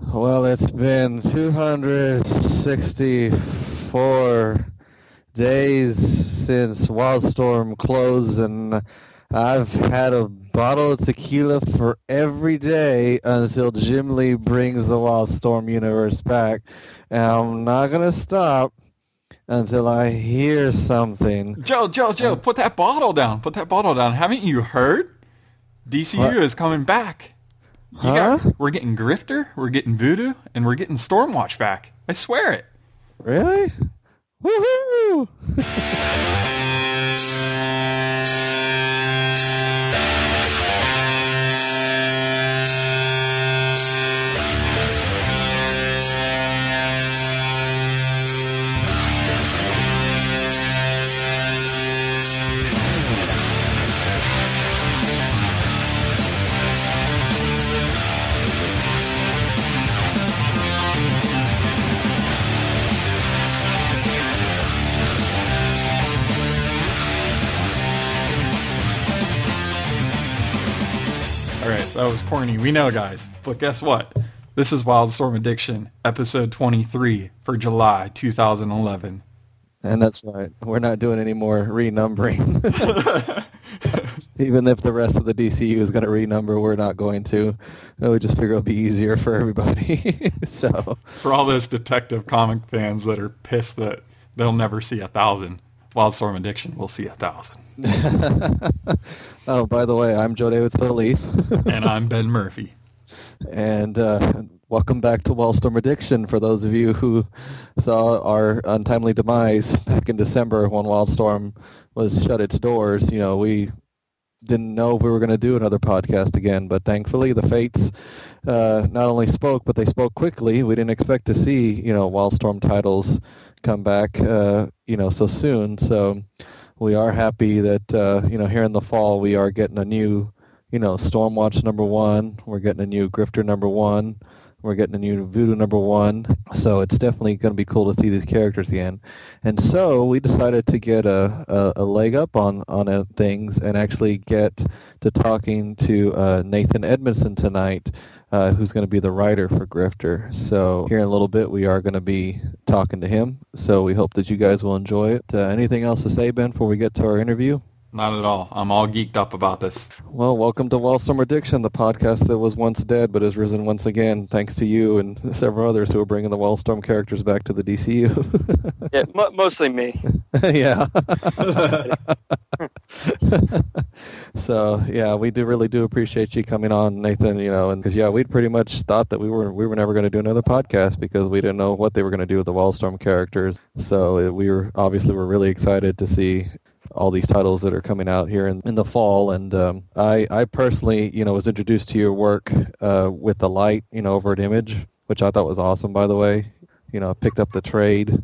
Well, it's been 264 days since Wildstorm closed, and I've had a bottle of tequila for every day until Jim Lee brings the Wildstorm universe back. And I'm not going to stop until I hear something. Joe, Joe, Joe, um, put that bottle down. Put that bottle down. Haven't you heard? DCU What? is coming back. Huh? got- we're getting Grifter, we're getting Voodoo, and we're getting Stormwatch back. I swear it. Really? Woohoo! that was corny. We know, guys. But guess what? This is Wildstorm Addiction, episode 23 for July 2011. And that's right. We're not doing any more renumbering. Even if the rest of the DCU is going to renumber, we're not going to. We just figure it'll be easier for everybody. so, For all those detective comic fans that are pissed that they'll never see a thousand, Wildstorm Addiction we'll see a thousand. oh, by the way, I'm Joe David Soliz, and I'm Ben Murphy. and uh, welcome back to Wildstorm Addiction. For those of you who saw our untimely demise back in December when Wildstorm was shut its doors, you know we didn't know if we were going to do another podcast again, but thankfully the fates uh, not only spoke, but they spoke quickly. We didn't expect to see, you know, Wildstorm titles come back, uh, you know, so soon. So we are happy that, uh, you know, here in the fall we are getting a new, you know, Stormwatch number one. We're getting a new Grifter number one. We're getting a new Voodoo number one. So it's definitely going to be cool to see these characters again. And so we decided to get a, a, a leg up on, on things and actually get to talking to uh, Nathan Edmondson tonight, uh, who's going to be the writer for Grifter. So here in a little bit, we are going to be talking to him. So we hope that you guys will enjoy it. Uh, anything else to say, Ben, before we get to our interview? Not at all. I'm all geeked up about this. Well, welcome to Wildstorm Addiction, the podcast that was once dead but has risen once again, thanks to you and several others who are bringing the Wildstorm characters back to the DCU. Yeah, mo- mostly me. yeah. so yeah, we do really do appreciate you coming on, Nathan. You know, and because yeah, we'd pretty much thought that we were we were never going to do another podcast because we didn't know what they were going to do with the Wildstorm characters. So it, we were obviously we're really excited to see all these titles that are coming out here in, in the fall. And um, I I personally you know was introduced to your work uh, with the light you know over at Image, which I thought was awesome. By the way, you know, I picked up the trade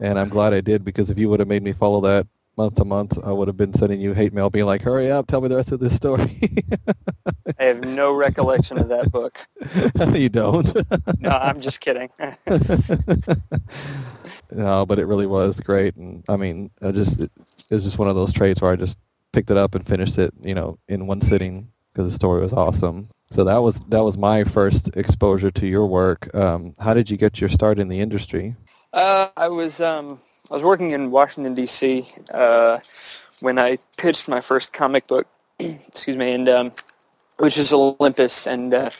and I'm glad I did because if you would have made me follow that month to month, I would have been sending you hate mail, being like, "Hurry up, tell me the rest of this story." I have no recollection of that book. you don't. No, I'm just kidding. no, but it really was great, and I mean, I just it, it was just one of those trades where I just picked it up and finished it, you know, in one sitting because the story was awesome. So that was that was my first exposure to your work. Um, how did you get your start in the industry? Uh, I was um, I was working in Washington D.C. Uh, when I pitched my first comic book. excuse me, and um, which is Olympus, and uh,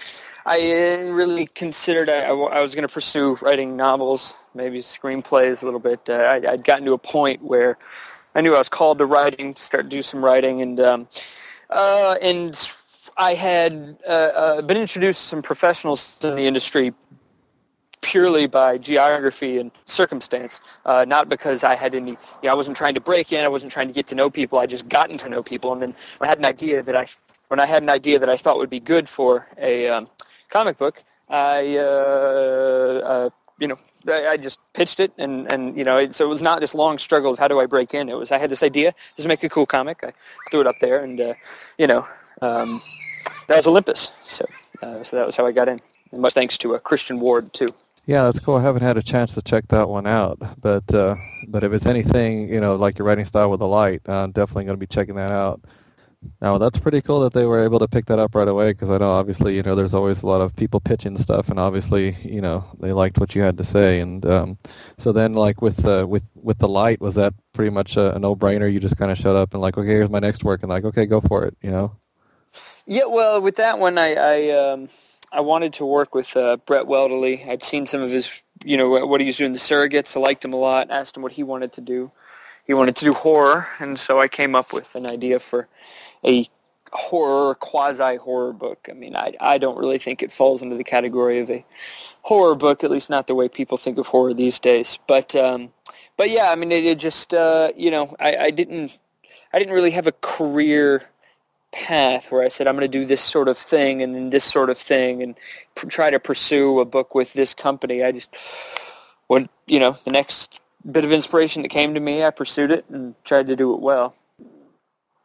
I really considered I was going to pursue writing novels, maybe screenplays a little bit. Uh, I, I'd gotten to a point where I knew I was called to writing, to start to do some writing, and um, uh, and I had uh, uh, been introduced to some professionals in the industry purely by geography and circumstance, uh, not because I had any, you know, I wasn't trying to break in, I wasn't trying to get to know people, I just gotten to know people, and then when I had an idea that I, when I had an idea that I thought would be good for a um, comic book, I, uh, uh, you know, I, just pitched it, and, and you know, it, so it was not this long struggle of how do I break in. It was I had this idea, let's make a cool comic. I threw it up there, and uh, you know, um, that was Olympus. So, uh, so that was how I got in. And much thanks to uh, Christian Ward too. Yeah, that's cool. I haven't had a chance to check that one out, but uh, but if it's anything, you know, like your writing style with the light, I'm definitely going to be checking that out. Now that's pretty cool that they were able to pick that up right away because I know obviously you know there's always a lot of people pitching stuff and obviously you know they liked what you had to say and um, so then like with the with with the light was that pretty much a, a no-brainer you just kind of showed up and like okay here's my next work and like okay go for it you know Yeah, well, with that one, I I, um, I wanted to work with uh, Brett Weldele. I'd seen some of his, you know, what he was doing the surrogates. I liked him a lot. Asked him what he wanted to do. He wanted to do horror, and so I came up with an idea for a horror, quasi-horror book. I mean, I, I don't really think it falls into the category of a horror book, at least not the way people think of horror these days. But, um, but yeah, I mean, it, it just, uh, you know, I, I didn't, I didn't really have a career path where I said I'm going to do this sort of thing and then this sort of thing and pr- try to pursue a book with this company. I just, when you know, the next bit of inspiration that came to me, I pursued it and tried to do it well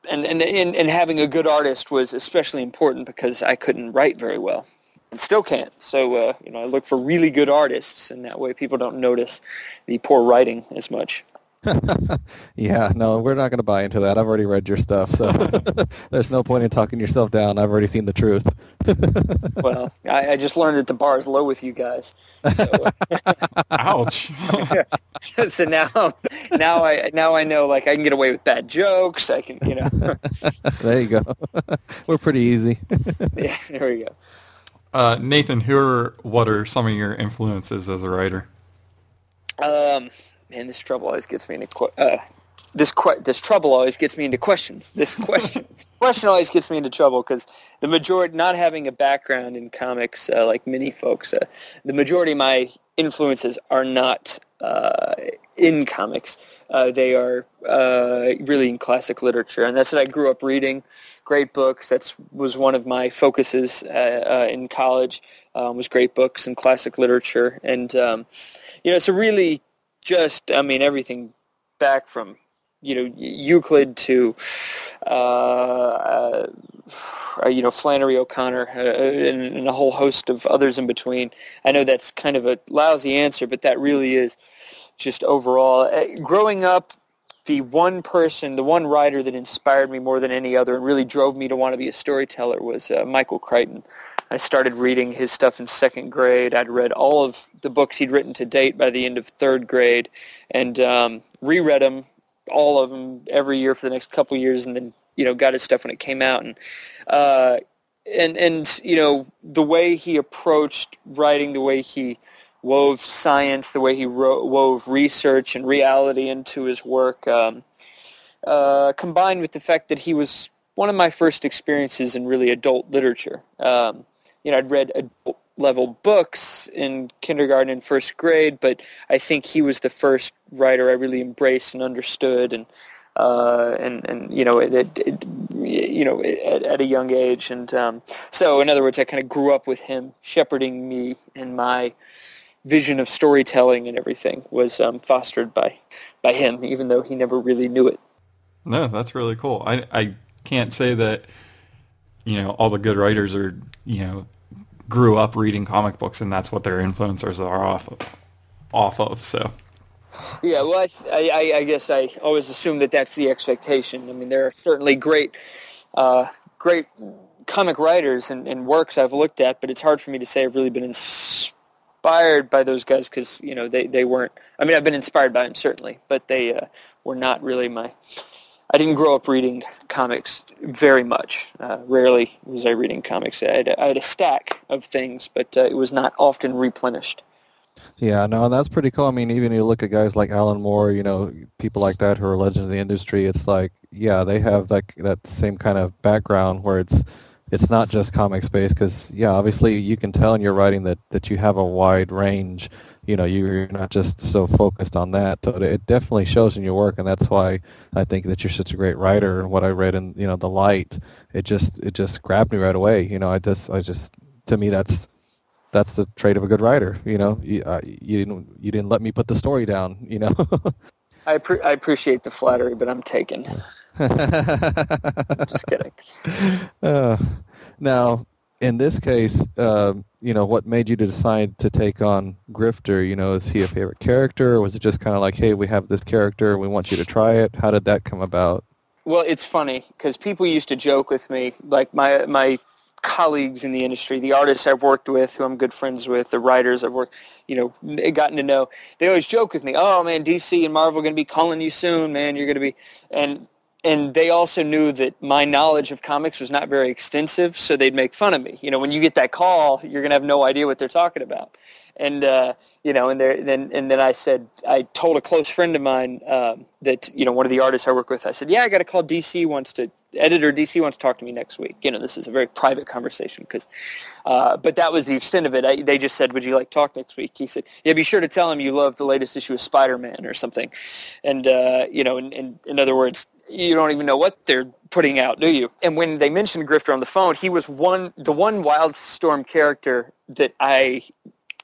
and, and, and, and having a good artist was especially important because I couldn't write very well and still can't. So, uh, you know, I look for really good artists, and that way people don't notice the poor writing as much. yeah, no, we're not going to buy into that. I've already read your stuff, so there's no point in talking yourself down. I've already seen the truth. well, I, I, just learned that the bar is low with you guys. So, Ouch. so now, now I now I know like I can get away with bad jokes. I can, you know. there you go. we're pretty easy. yeah, there we go. Uh, Nathan, who are what are some of your influences as a writer? Um, man, this trouble always gets me into uh, this que- this trouble always gets me into questions. This question question always gets me into trouble because the majority, not having a background in comics uh, like many folks, uh, the majority of my influences are not uh, in comics. Uh, they are uh, really in classic literature, and that's what I grew up reading. Great books. That was one of my focuses in college. Um, was great books and classic literature, and um, you know, it's a really just, I mean, everything back from you know Euclid to uh, uh, you know Flannery O'Connor uh, and, and, a whole host of others in between. I know that's kind of a lousy answer, but that really is just overall uh, growing up. The one person, the one writer that inspired me more than any other and really drove me to want to be a storyteller was uh, Michael Crichton. I started reading his stuff in second grade. I'd read all of the books he'd written to date by the end of third grade, and um, reread them, all of them, every year for the next couple years, and then you know got his stuff when it came out. And uh, and and you know the way he approached writing, the way he wove science, the way he wove research and reality into his work, um, uh, combined with the fact that he was one of my first experiences in really adult literature. Um, you know, I'd read adult level books in kindergarten and first grade, but I think he was the first writer I really embraced and understood, and uh, and and you know, it, it, it you know, at, at, a young age, and um, so in other words, I kind of grew up with him, shepherding me and my vision of storytelling and everything was um, fostered by by him, even though he never really knew it. No, that's really cool. I I can't say that you know all the good writers are you know grew up reading comic books and that's what their influencers are off of, off of so. Yeah well I, I, I guess i always assume that that's the expectation. I mean there are certainly great uh, great comic writers and, and, works i've looked at but it's hard for me to say i've really been inspired by those guys because you know they, they weren't i mean i've been inspired by them certainly but they uh, were not really my I didn't grow up reading comics very much. Uh, rarely was I reading comics. I had, I had, a stack of things, but uh, it was not often replenished. Yeah, no, that's pretty cool. I mean, even you look at guys like Alan Moore, you know, people like that who are legends of the industry. It's like, yeah, they have like that same kind of background where it's it's not just comic space Because yeah, obviously you can tell in your writing that that you have a wide range you know you're not just so focused on that so it definitely shows in your work and that's why i think that you're such a great writer and what i read in you know the light it just it just grabbed me right away you know i just i just to me that's that's the trait of a good writer you know you, uh, you didn't you didn't let me put the story down you know. I, pre- I appreciate the flattery but i'm taken. Just kidding. Uh, now in this case um, you know, what made you decide to take on Grifter? You know, is he a favorite character, or was it just kind of like, hey, we have this character, we want you to try it? How did that come about? well, it's funny because people used to joke with me, like my my colleagues in the industry, the artists I've worked with, who I'm good friends with, the writers I've worked, you know, eh, gotten to know. They always joke with me, "Oh man, DC and Marvel are going to be calling you soon, man. You're going to be," and and they also knew that my knowledge of comics was not very extensive, so they'd make fun of me. You know, when you get that call, you're to have no idea what they're talking about. And uh, you know, and then and then I said I told a close friend of mine um, that you know one of the artists I work with. I said, yeah, I got a call. DC wants to editor DC wants to talk to me next week. You know, this is a very private conversation because, uh, but that was the extent of it. I, they just said, would you like to talk next week? He said, yeah, be sure to tell him you love the latest issue of Spider-Man or something. And, uh, you know, in, in, in other words, you don't even know what they're putting out, do you? And when they mentioned Grifter on the phone, he was one, the one Wildstorm character that I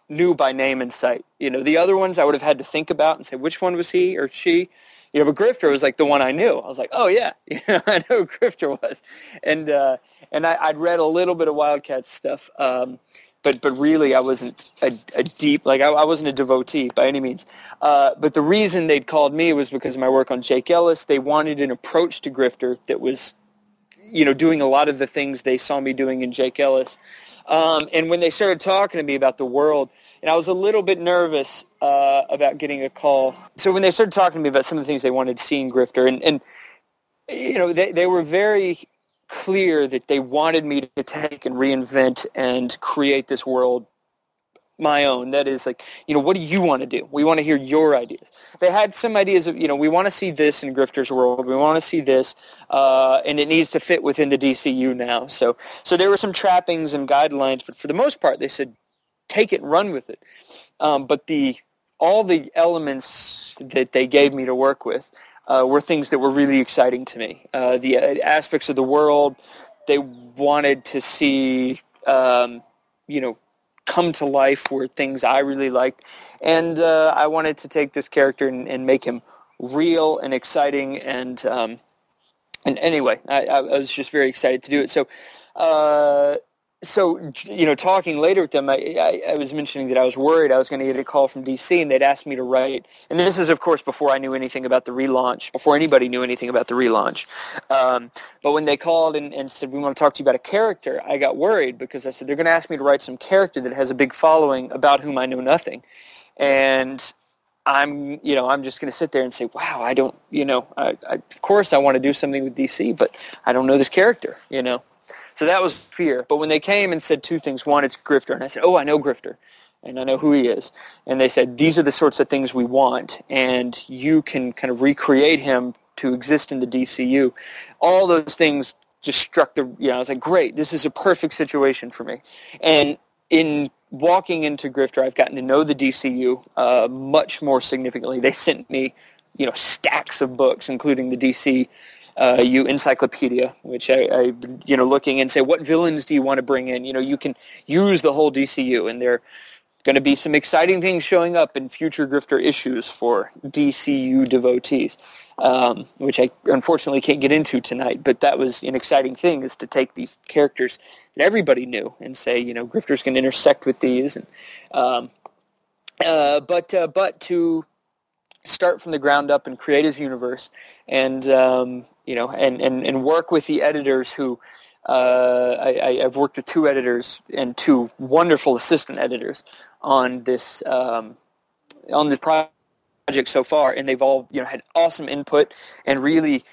knew by name and sight. You know, the other ones I would have had to think about and say, which one was he or she? You know, but Grifter was like the one I knew. I was like, oh yeah, you know, I know who Grifter was, and uh, and I, would read a little bit of Wildcat stuff, um, but but really I wasn't a, a deep like I, I, wasn't a devotee by any means. Uh, but the reason they'd called me was because of my work on Jake Ellis. They wanted an approach to Grifter that was, you know, doing a lot of the things they saw me doing in Jake Ellis. Um, and when they started talking to me about the world, and I was a little bit nervous uh, about getting a call. So when they started talking to me about some of the things they wanted to see in Grifter, and, and you know, they, they were very clear that they wanted me to take and reinvent and create this world my own. That is like, you know, what do you want to do? We want to hear your ideas. They had some ideas of, you know, we want to see this in Grifter's world. We want to see this, uh, and it needs to fit within the DCU now. So, so there were some trappings and guidelines, but for the most part, they said, take it and run with it. Um, but the all the elements that they gave me to work with uh, were things that were really exciting to me. Uh, the uh, aspects of the world they wanted to see, um, you know, come to life were things I really liked, and uh, I wanted to take this character and, and, make him real and exciting. And um, and anyway, I, I, was just very excited to do it. So uh, so you know talking later with them I, I, I, was mentioning that i was worried i was going to get a call from dc and they'd asked me to write. And this is of course before i knew anything about the relaunch before anybody knew anything about the relaunch. Um, but when they called and, and said we want to talk to you about a character i got worried because i said they're going to ask me to write some character that has a big following about whom i know nothing. And I'm, you know, I'm just going to sit there and say, wow, I don't, you know, I, of course I want to do something with DC, but I don't know this character, you know. So that was fear. But when they came and said two things, one, it's Grifter. And I said, oh, I know Grifter. And I know who he is. And they said, these are the sorts of things we want. And you can kind of recreate him to exist in the DCU. All those things just struck the, you know, I was like, great, this is a perfect situation for me. And in walking into Grifter, I've gotten to know the DCU uh, much more significantly. They sent me, you know, stacks of books, including the DC uh, you encyclopedia, which I, I, you know, looking and say, what villains do you want to bring in? You know, you can use the whole DCU, and there are going to be some exciting things showing up in future Grifter issues for DCU devotees, um, which I unfortunately can't get into tonight. But that was an exciting thing, is to take these characters that everybody knew and say, you know, Grifter's going to intersect with these, and um, uh, but uh, but to start from the ground up and create his universe and um, you know, and, and, and work with the editors who uh, I, have worked with two editors and two wonderful assistant editors on this um, on the project so far, and they've all you know had awesome input and really.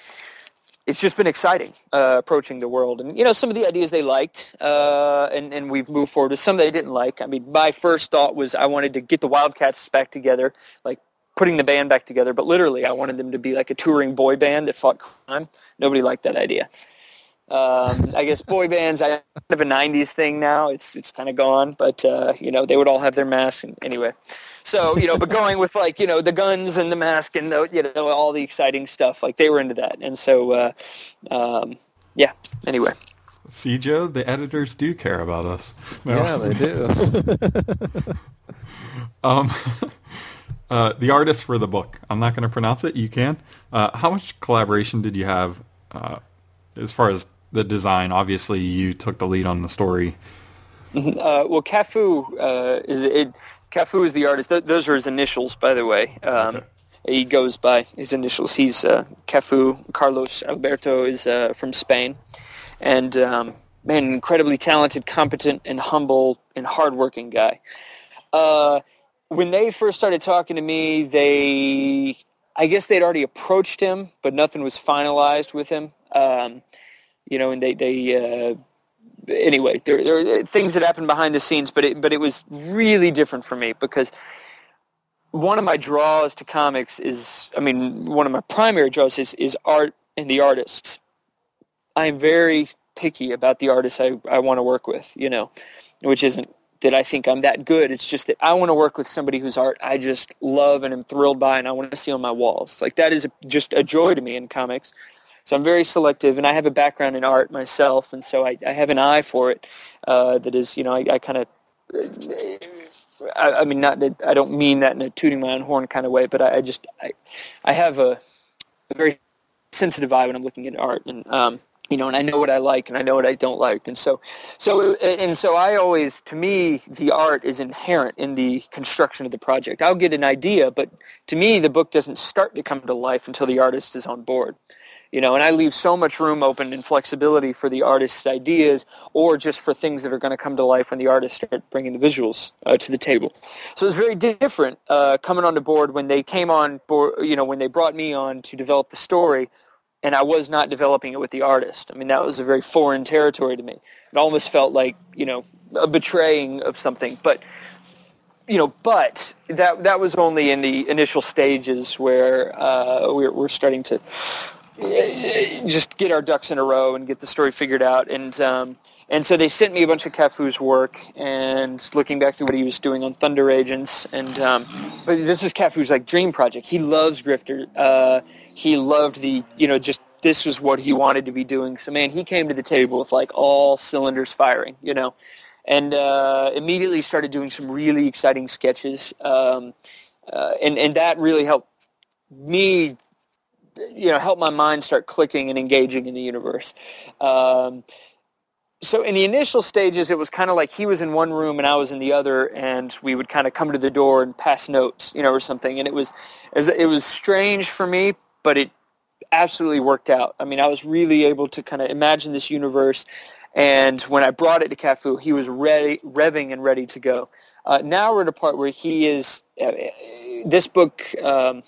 It's just been exciting uh, approaching the world, and you know some of the ideas they liked, uh, and and we've moved forward. With some they didn't like. I mean, my first thought was I wanted to get the Wildcats back together, like putting the band back together, but literally I wanted them to be like a touring boy band that fought crime. Nobody liked that idea. Um, I guess boy bands, I kind of a '90s thing now. It's it's kind of gone, but uh, you know they would all have their masks and, anyway. So you know, but going with like you know the guns and the mask and the, you know all the exciting stuff, like they were into that, and so uh, um, yeah. Anyway. See, Joe, the editors do care about us. No. Yeah, they do. um, uh, the artist for the book. I'm not going to pronounce it. You can. Uh, how much collaboration did you have uh, as far as the design? Obviously, you took the lead on the story. Mm-hmm. Uh, well, Cafu uh, is it. Cafu is the artist. Th- those are his initials, by the way. Um, okay. he goes by his initials. He's uh, Cafu. Carlos Alberto is uh, from Spain, and um, man, incredibly talented, competent, and humble and hardworking guy. Uh, when they first started talking to me, they, I guess they'd already approached him, but nothing was finalized with him. Um, you know, and they, they uh, anyway, there, there are things that happened behind the scenes, but it, but it was really different for me because one of my draws to comics is, I mean, one of my primary draws is, is art and the artists. I'm very picky about the artists I, I want to work with, you know, which isn't that I think I'm that good. It's just that I want to work with somebody whose art I just love and am thrilled by and I want to see on my walls. Like that is a, just a joy to me in comics. So I'm very selective, and I have a background in art myself, and so I, I have an eye for it. Uh, that is, you know, I, I kind of, I, I, mean, not that I don't mean that in a tooting my own horn kind of way, but I, I just, I, I have a, a, very sensitive eye when I'm looking at art, and um, you know, and I know what I like and I know what I don't like. And so, so, and so I always, to me, the art is inherent in the construction of the project. I'll get an idea, but to me, the book doesn't start to come to life until the artist is on board you know, and I leave so much room open and flexibility for the artist's ideas or just for things that are going to come to life when the artists start bringing the visuals uh, to the table. So it's very different uh, coming on the board when they came on board, you know, when they brought me on to develop the story and I was not developing it with the artist. I mean, that was a very foreign territory to me. It almost felt like, you know, a betraying of something. But you know, but that that was only in the initial stages where uh, we're, we're starting to just get our ducks in a row and get the story figured out. And um, and so they sent me a bunch of Cafu's work and looking back through what he was doing on Thunder Agents. And um, but this is Cafu's like dream project. He loves Grifter. Uh, he loved the you know just this was what he wanted to be doing. So man, he came to the table with like all cylinders firing. You know. And uh, immediately started doing some really exciting sketches, um, uh, and and that really helped me you know help my mind start clicking and engaging in the universe. Um, so in the initial stages, it was kind of like he was in one room and I was in the other, and we would kind of come to the door and pass notes, you know, or something. And it was it was, strange for me, but it absolutely worked out. I mean, I was really able to kind of imagine this universe. And when I brought it to Cafu, he was ready, revving and ready to go. Uh, now we're at a part where he is. Uh, this book, um,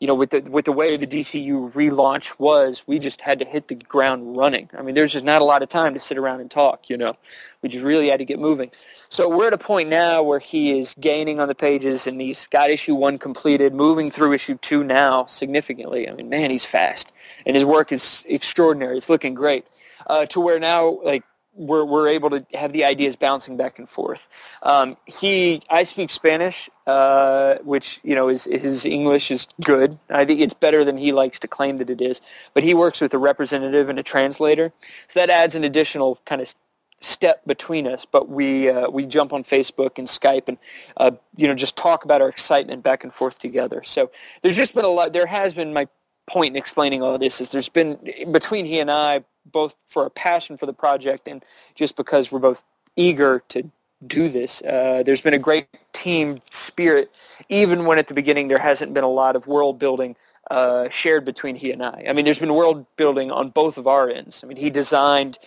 you know, with the with the way the DCU relaunch was, we just had to hit the ground running. I mean, there's just not a lot of time to sit around and talk. You know, we just really had to get moving. So we're at a point now where he is gaining on the pages, and he's got issue one completed, moving through issue two now significantly. I mean, man, he's fast, and his work is extraordinary. It's looking great. Uh, to where now, like we're we're able to have the ideas bouncing back and forth. Um, he, I speak Spanish, uh, which you know is his English is good. I think it's better than he likes to claim that it is. But he works with a representative and a translator, so that adds an additional kind of step between us. But we uh, we jump on Facebook and Skype and uh, you know just talk about our excitement back and forth together. So there's just been a lot. There has been my point in explaining all of this is there's been between he and I both for a passion for the project and just because we're both eager to do this. Uh, there's been a great team spirit, even when at the beginning there hasn't been a lot of world building uh, shared between he and I. I mean, there's been world building on both of our ends. I mean, he designed.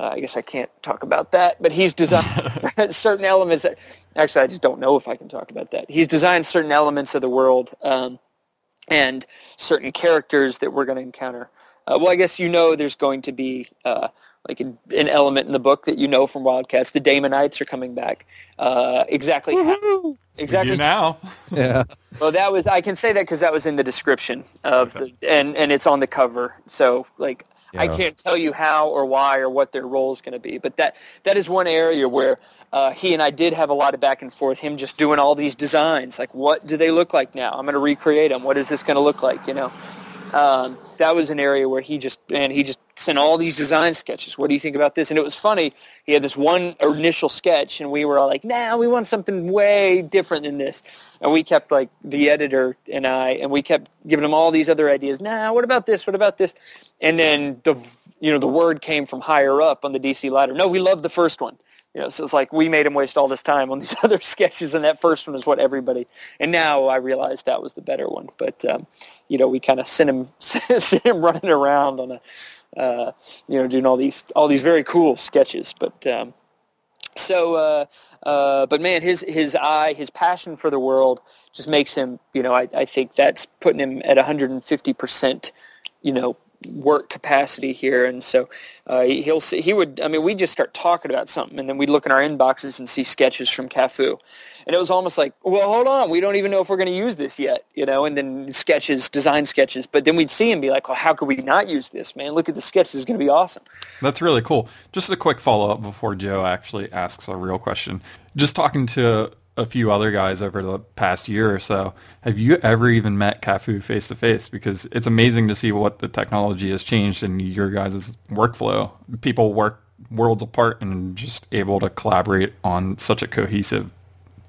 Uh, I guess I can't talk about that, but he's designed certain elements. That, actually, I just don't know if I can talk about that. He's designed certain elements of the world um, and certain characters that we're going to encounter. Uh, well, I guess you know there's going to be uh, like an, an, element in the book that you know from Wildcats. The Daemonites are coming back. Uh, exactly. How, exactly you now. yeah. Well, that was I can say that because that was in the description of okay. the and and it's on the cover. So like yeah. I can't tell you how or why or what their role is going to be, but that that is one area where uh, he and I did have a lot of back and forth. Him just doing all these designs, like what do they look like now? I'm going to recreate them. What is this going to look like? You know. Um, that was an area where he just and he just sent all these design sketches. What do you think about this? And it was funny. He had this one initial sketch, and we were all like, "Nah, we want something way different than this." And we kept like the editor and I, and we kept giving him all these other ideas. Nah, what about this? What about this? And then the you know the word came from higher up on the DC ladder. No, we love the first one. You know, so it's like we made him waste all this time on these other sketches, and that first one is what everybody. And now I realize that was the better one. But um, you know, we kind of sent him sent him running around on a, uh, you know, doing all these all these very cool sketches. But um, so, uh, uh, but man, his his eye, his passion for the world, just makes him. You know, I, I think that's putting him at 150 percent. You know, work capacity here, and so uh, he'll see, he would. I mean, we'd just start talking about something, and then we'd look in our inboxes and see sketches from Cafu, and it was almost like, well, hold on, we don't even know if we're going to use this yet, you know. And then sketches, design sketches, but then we'd see him be like, well, how could we not use this, man? Look at the sketch; this is going to be awesome. That's really cool. Just a quick follow up before Joe actually asks a real question. Just talking to a few other guys over the past year or so. Have you ever even met Cafu face to face? Because it's amazing to see what the technology has changed in your guys' workflow. People work worlds apart and just able to collaborate on such a cohesive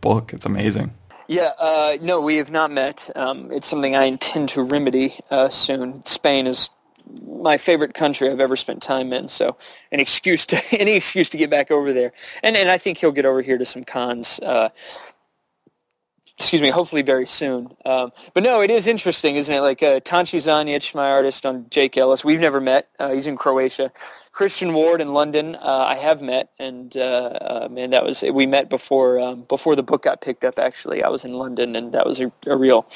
book. It's amazing. Yeah, uh, no, we have not met. Um, it's something I intend to remedy uh, soon. Spain is my favorite country I've ever spent time in. So an excuse to any excuse to get back over there, and and I think he'll get over here to some cons. Uh, excuse me, hopefully very soon. Um, but no, it is interesting, isn't it? Like uh, Tonci my artist on Jake Ellis, we've never met. Uh, he's in Croatia. Christian Ward in London, uh, I have met, and uh, uh, man, that was we met before um, before the book got picked up. Actually, I was in London, and that was a, a real.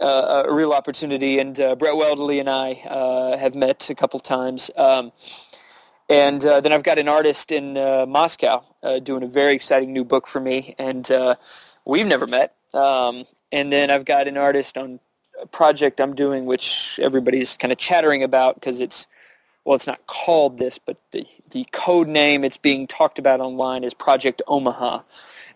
Uh, a real opportunity, and Brett Weldele and I have met a couple times. Um, and then I've got an artist in Moscow doing a very exciting new book for me, and we've never met. Um, and then I've got an artist on a project I'm doing, which everybody's kind of chattering about because it's, well, it's not called this, but the, the code name it's being talked about online is Project Omaha.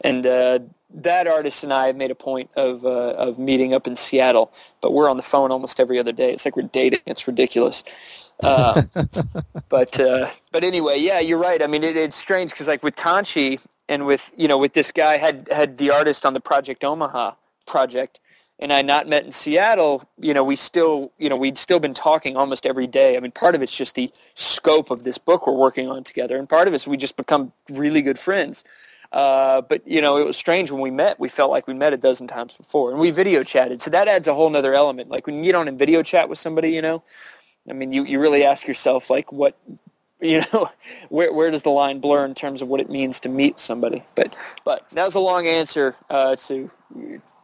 And uh, that artist and I have made a point of, uh, of meeting up in Seattle, but we're on the phone almost every other day. It's like we're dating. It's ridiculous. Uh, but uh, but anyway, yeah, you're right. I mean, it, it's strange because like with Tonci, and with you know with this guy had had the artist on the Project Omaha project, and I not met in Seattle, you know, we still, you know, we'd still been talking almost every day. I mean, part of it's just the scope of this book we're working on together, and part of it's we just become really good friends. Uh, but you know, it was strange when we met. We felt like we met a dozen times before, and we video chatted. So that adds a whole other element. Like when you get on and video chat with somebody, you know, I mean, you, you really ask yourself like, what you know, where where does the line blur in terms of what it means to meet somebody? But but that was a long answer uh, to,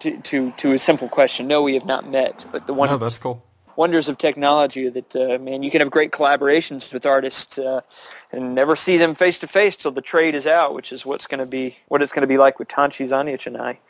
to to to a simple question. No, we have not met. But the one no, that's cool. Wonders of technology that uh, man, you can have great collaborations with artists uh, and never see them face to face till the trade is out, which is what's going to be what it's going to be like with Tonci Zonjic and I.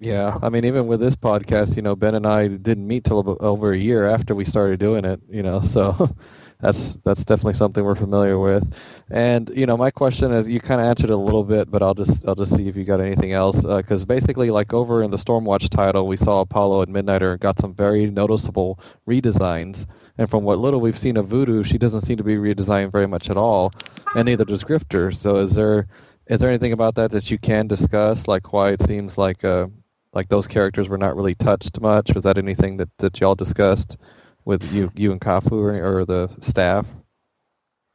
Yeah, I mean, even with this podcast, you know, Ben and I didn't meet till over a year after we started doing it. You know, so that's that's definitely something we're familiar with. And you know, my question is, you kind of answered it a little bit, but I'll just I'll just see if you got anything else. Because uh, basically, like over in the Stormwatch title, we saw Apollo and Midnighter got some very noticeable redesigns. And from what little we've seen of Voodoo, she doesn't seem to be redesigned very much at all, and neither does Grifter. So is there is there anything about that that you can discuss, like why it seems like uh, like those characters were not really touched much? Was that anything that, that y'all discussed? With you, you and Cafu or, or the staff?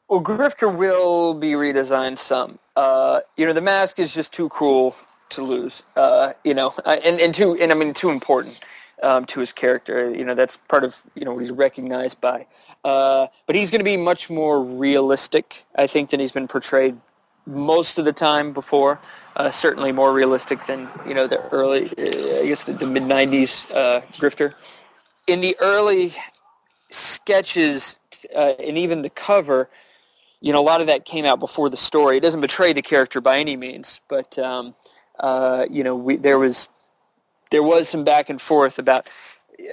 Well, Grifter will be redesigned some. Uh, you know, the mask is just too cruel to lose. Uh, you know, and and too and I mean too important um, to his character. You know, that's part of you know what he's recognized by. Uh, but he's going to be much more realistic, I think, than he's been portrayed most of the time before. Uh, certainly more realistic than you know the early, uh, I guess the, the mid '90s uh, Grifter. In the early sketches uh, and even the cover, you know, a lot of that came out before the story. It doesn't betray the character by any means, but um, uh, you know, we, there was there was some back and forth about uh,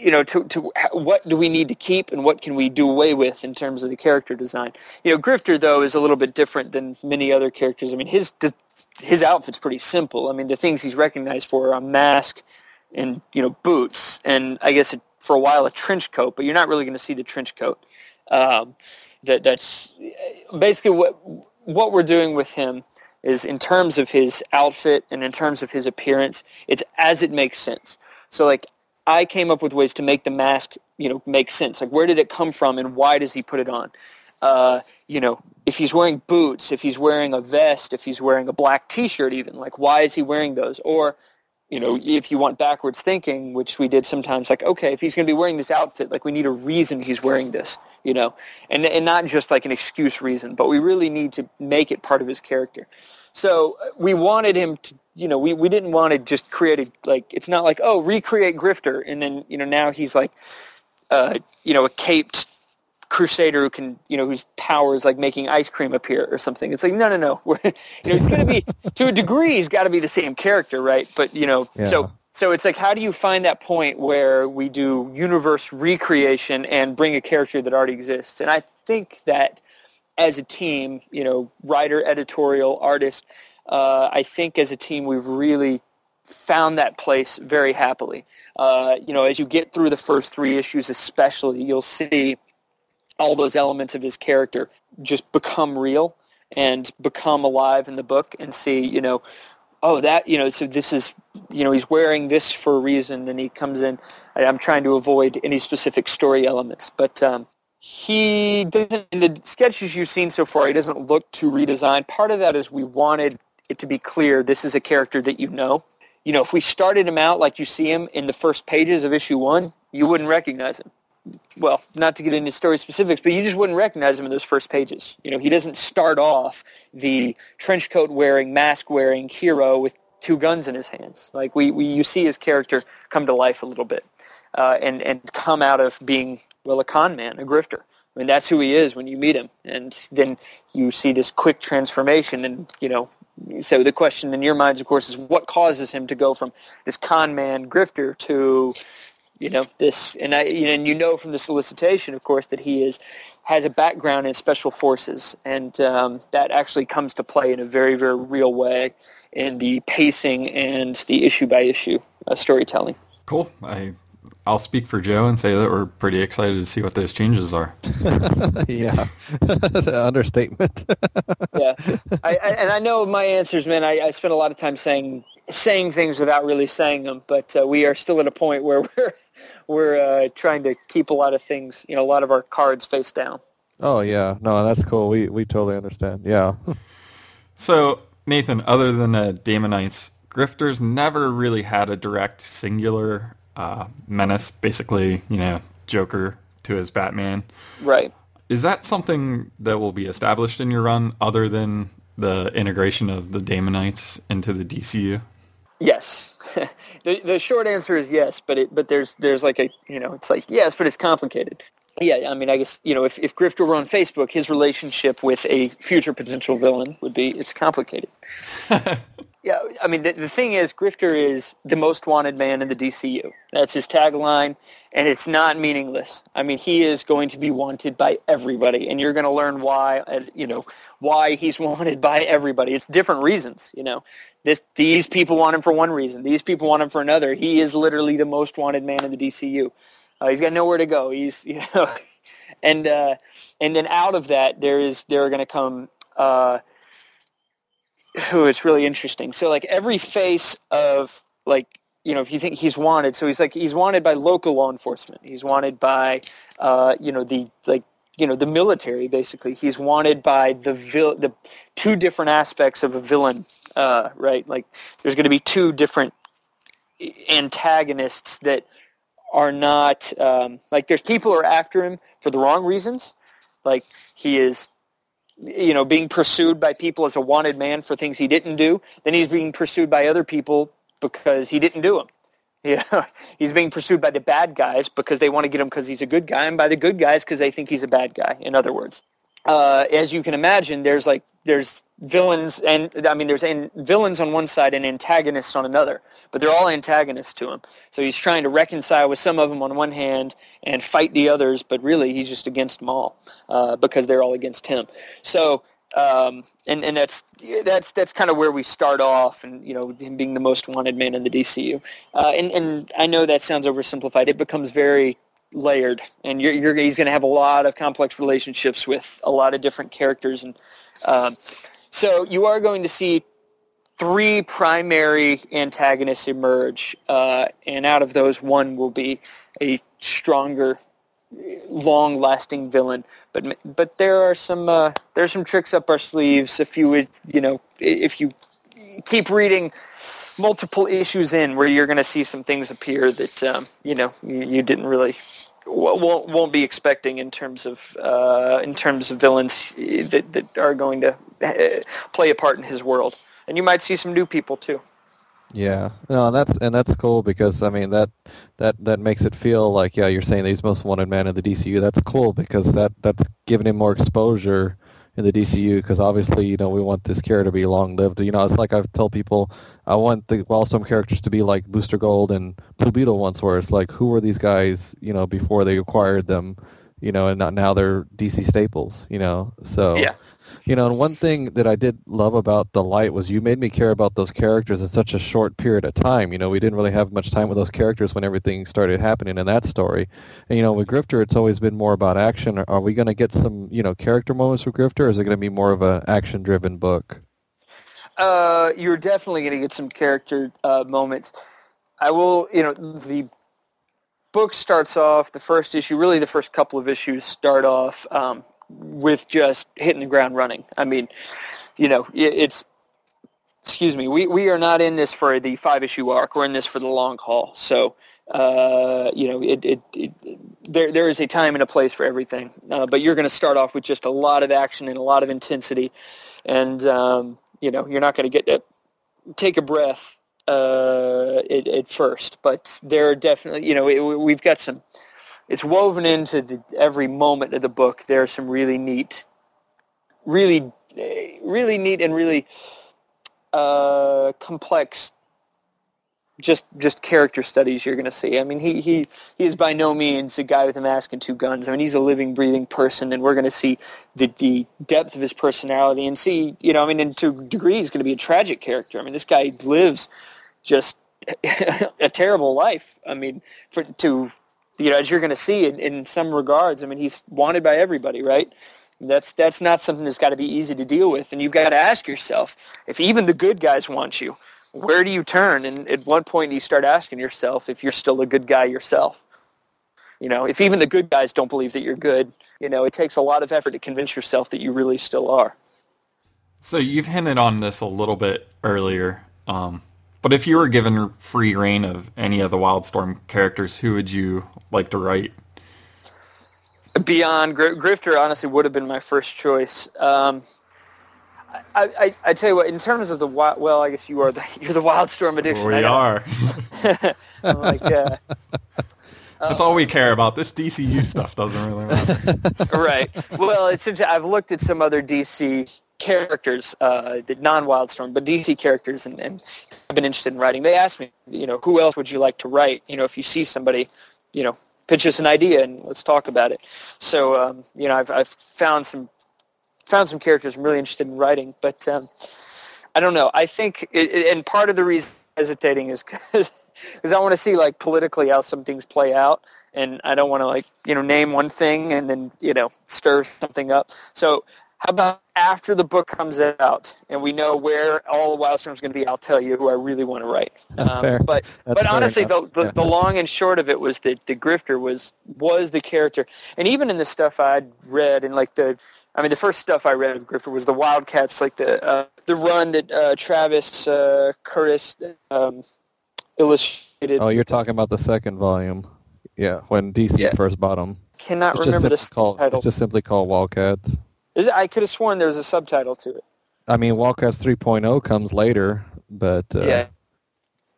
you know, to, to what do we need to keep and what can we do away with in terms of the character design. You know, Grifter though is a little bit different than many other characters. I mean, his his outfit's pretty simple. I mean, the things he's recognized for are a mask and you know boots, and I guess it for a while a trench coat, but you're not really going to see the trench coat. Um, that that's basically what what we're doing with him is in terms of his outfit and in terms of his appearance, it's as it makes sense. So like I came up with ways to make the mask, you know, make sense. Like where did it come from and why does he put it on? uh, you know, if he's wearing boots, if he's wearing a vest, if he's wearing a black T-shirt, even like why is he wearing those? Or you know, if you want backwards thinking, which we did sometimes, like, okay, if he's going to be wearing this outfit, like we need a reason he's wearing this, you know, and and not just like an excuse reason, but we really need to make it part of his character. So uh, we wanted him to, you know, we, we didn't want to just create a, like, it's not like, oh, recreate Grifter, and then, you know, now he's like, uh, you know, a caped crusader who can, you know, whose power is like making ice cream appear or something. It's like, no, no, no. We're, you know, he's going to be, to a degree, he's got to be the same character, right? But, you know, Yeah. so so it's like, how do you find that point where we do universe recreation and bring a character that already exists? And I think that as a team, you know, writer, editorial, artist, uh, I think as a team we've really found that place very happily. Uh, you know, as you get through the first three issues especially, you'll see all those elements of his character just become real and become alive in the book and see, you know, oh, that, you know, so this is, you know, he's wearing this for a reason and he comes in. I'm trying to avoid any specific story elements, but um, he doesn't, in the sketches you've seen so far, he doesn't look too redesigned. Part of that is we wanted it to be clear this is a character that you know. You know, if we started him out like you see him in the first pages of issue one, you wouldn't recognize him well, not to get into story specifics, but you just wouldn't recognize him in those first pages. You know, he doesn't start off the trench coat wearing, mask wearing hero with two guns in his hands. Like we, we you see his character come to life a little bit, uh, and and come out of being well a con man, a grifter. I mean, that's who he is when you meet him, and then you see this quick transformation, and you know. So the question in your minds, of course, is what causes him to go from this con man grifter to you know this and I you know, and you know from the solicitation of course that he is has a background in special forces and um, that actually comes to play in a very very real way in the pacing and the issue by issue uh, storytelling Cool. I I'll speak for Joe and say that we're pretty excited to see what those changes are. yeah, understatement. yeah I, I, and I know my answers man I, I spend a lot of time saying saying things without really saying them but uh, we are still at a point where we're we're uh, trying to keep a lot of things you know a lot of our cards face down oh yeah, no, that's cool. We we totally understand. Yeah, So Nathan, other than the Daemonites, Grifters never really had a direct singular uh, menace. Basically, you know, Joker to his Batman. right Is that something that will be established in your run, other than the integration of the Daemonites into the DCU? Yes. the the short answer is yes, but it but there's there's like a you know it's like yes, but it's complicated. Yeah, I mean I guess you know if if Grifter were on Facebook, his relationship with a future potential villain would be it's complicated. yeah, I mean the, the thing is Grifter is the most wanted man in the DCU. That's his tagline, and it's not meaningless. I mean he is going to be wanted by everybody, and you're going to learn why. You know why he's wanted by everybody. It's different reasons. You know this these people want him for one reason these people want him for another he is literally the most wanted man in the dcu uh, he's got nowhere to go. He's you know and uh and then out of that there is there are going to come uh oh, it's really interesting. So like every face of like you know if you think he's wanted so he's like he's wanted by local law enforcement. He's wanted by uh you know the like you know the military basically. He's wanted by the vil- the two different aspects of a villain uh, right? Like there's going to be two different antagonists that are not um, like there's people who are after him for the wrong reasons. Like he is, you know, being pursued by people as a wanted man for things he didn't do. Then he's being pursued by other people because he didn't do them. You know, he's being pursued by the bad guys because they want to get him because he's a good guy, and by the good guys because they think he's a bad guy. In other words, uh, as you can imagine, there's like there's villains and I mean there's an, villains on one side and antagonists on another, but they're all antagonists to him. So he's trying to reconcile with some of them on one hand and fight the others, but really he's just against them all uh, because they're all against him. So um, and and that's that's that's kind of where we start off, and you know him being the most wanted man in the DCU. Uh, and and I know that sounds oversimplified. It becomes very layered, and you're, you're he's going to have a lot of complex relationships with a lot of different characters, and um, so you are going to see three primary antagonists emerge, uh, and out of those, one will be a stronger long-lasting villain. But but there are some uh, there's some tricks up our sleeves if you would you know if you keep reading multiple issues in where you're going to see some things appear that um, you know you, didn't really won't won't be expecting in terms of uh, in terms of villains that that are going to uh, play a part in his world, and you might see some new people too. Yeah, no, and that's and that's cool because I mean that that that makes it feel like yeah, you're saying he's most wanted man in the DCU. That's cool because that that's giving him more exposure in the DCU because obviously you know we want this character to be long lived. You know, it's like I've told people I want the Wildstorm characters to be like Booster Gold and Blue Beetle once, where it's like who were these guys you know before they acquired them, you know, and not, now they're DC staples. You know, so yeah. You know, and one thing that I did love about the light was you made me care about those characters in such a short period of time. You know, we didn't really have much time with those characters when everything started happening in that story. And you know, with Grifter, it's always been more about action. Are we going to get some, you know, character moments with Grifter, or is it going to be more of an action-driven book? Uh, you're definitely going to get some character uh, moments. I will, you know, the book starts off the first issue. Really, the first couple of issues start off. Um, with just hitting the ground running. I mean, you know, it's excuse me, we, we are not in this for the five issue arc. We're in this for the long haul. So, uh, you know, it, it, it, there there is a time and a place for everything. Uh, but you're going to start off with just a lot of action and a lot of intensity, and um, you know, you're not going to get to take a breath uh, at, at, first. But there are definitely, you know, we've got some it's woven into the, every moment of the book. There are some really neat, really, really neat and really uh, complex just just character studies you're going to see. I mean, he he he is by no means a guy with a mask and two guns. I mean, he's a living, breathing person, and we're going to see the the depth of his personality and see, you know, I mean, in to a degree, he's going to be a tragic character. I mean, this guy lives just a terrible life. I mean, for to you know, as you're going to see in, in some regards, I mean, he's wanted by everybody, right? That's that's not something that's got to be easy to deal with, and you've got to ask yourself if even the good guys want you, where do you turn? And at one point, you start asking yourself if you're still a good guy yourself. You know, if even the good guys don't believe that you're good, you know, it takes a lot of effort to convince yourself that you really still are. So you've hinted on this a little bit earlier, um, but if you were given free reign of any of the Wildstorm characters, who would you like to write? Beyond Grifter, honestly, would have been my first choice. Um, I, I, I tell you what, in terms of the wild, well, I guess you are the you're the Wildstorm edition. We are. like, uh, That's all we care about. This DCU stuff doesn't really matter. right. Well, it's I've looked at some other DC characters, uh, the non-Wildstorm, but DC characters, and, and I've been interested in writing. They asked me, you know, who else would you like to write? You know, if you see somebody, you know, pitch us an idea and let's talk about it. So, um, you know, I've, I've found some found some characters I'm really interested in writing, but um, I don't know. I think, it, and part of the reason I'm hesitating is because I want to see like politically how some things play out, and I don't want to like you know name one thing and then you know stir something up. So how about after the book comes out and we know where all the Wildstorm is going to be? I'll tell you who I really want to write. Um, fair. But That's but honestly, the, the, yeah. the, long and short of it was that the Grifter was was the character, and even in the stuff I'd read and like the. I mean, the first stuff I read of Grifter was the Wildcats, like the uh, the run that uh, Travis uh, Charest um, illustrated. Oh, you're talking about the second volume. Yeah, when DC Yeah. first bought them. Cannot It's remember the just, simply called, title. it's just simply called Wildcats. Is it, I could have sworn there was a subtitle to it. I mean, Wildcats 3.0 comes later, but uh, yeah.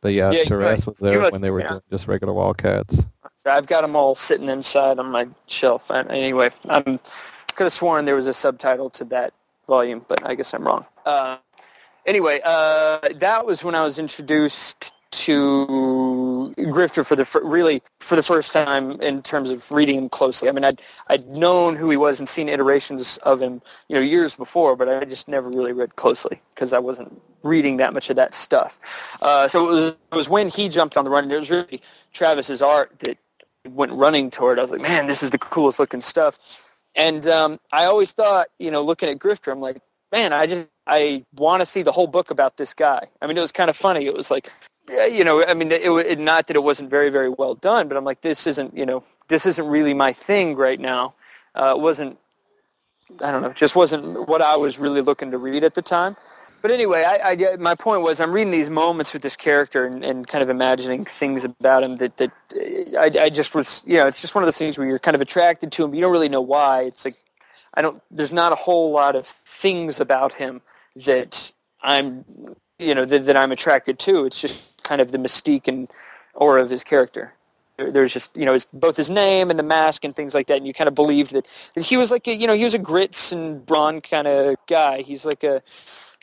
but yeah, Yeah, was there must- when they were yeah. just regular Wildcats. So I've got them all sitting inside on my shelf. And anyway, I could have sworn there was a subtitle to that volume, but I guess I'm wrong. Uh, anyway, uh, that was when I was introduced to Grifter for the really for the first time in terms of reading him closely. I mean, I'd I'd known who he was and seen iterations of him, you know, years before, but I just never really read closely because I wasn't reading that much of that stuff. Uh, so it was it was when he jumped on the run, and it was really Travis's art that went running toward. I was like, man, this is the coolest looking stuff. And um, I always thought, you know, looking at Grifter, I'm like, man, I just I want to see the whole book about this guy. I mean, it was kind of funny. It was like you know, I mean, it, it, not that it wasn't very, very well done, but I'm like, this isn't, you know, this isn't really my thing right now. Uh, it wasn't, I don't know, just wasn't what I was really looking to read at the time. But anyway, I, I, my point was I'm reading these moments with this character and, and kind of imagining things about him that, that I, I just was, you know, it's just one of those things where you're kind of attracted to him. But you don't really know why. It's like, I don't, there's not a whole lot of things about him that I'm, you know, that, that I'm attracted to. It's just kind of the mystique and aura of his character there's just you know his, both his name and the mask and things like that and you kind of believed that, that he was like a, you know he was a grits and brawn kind of guy he's like a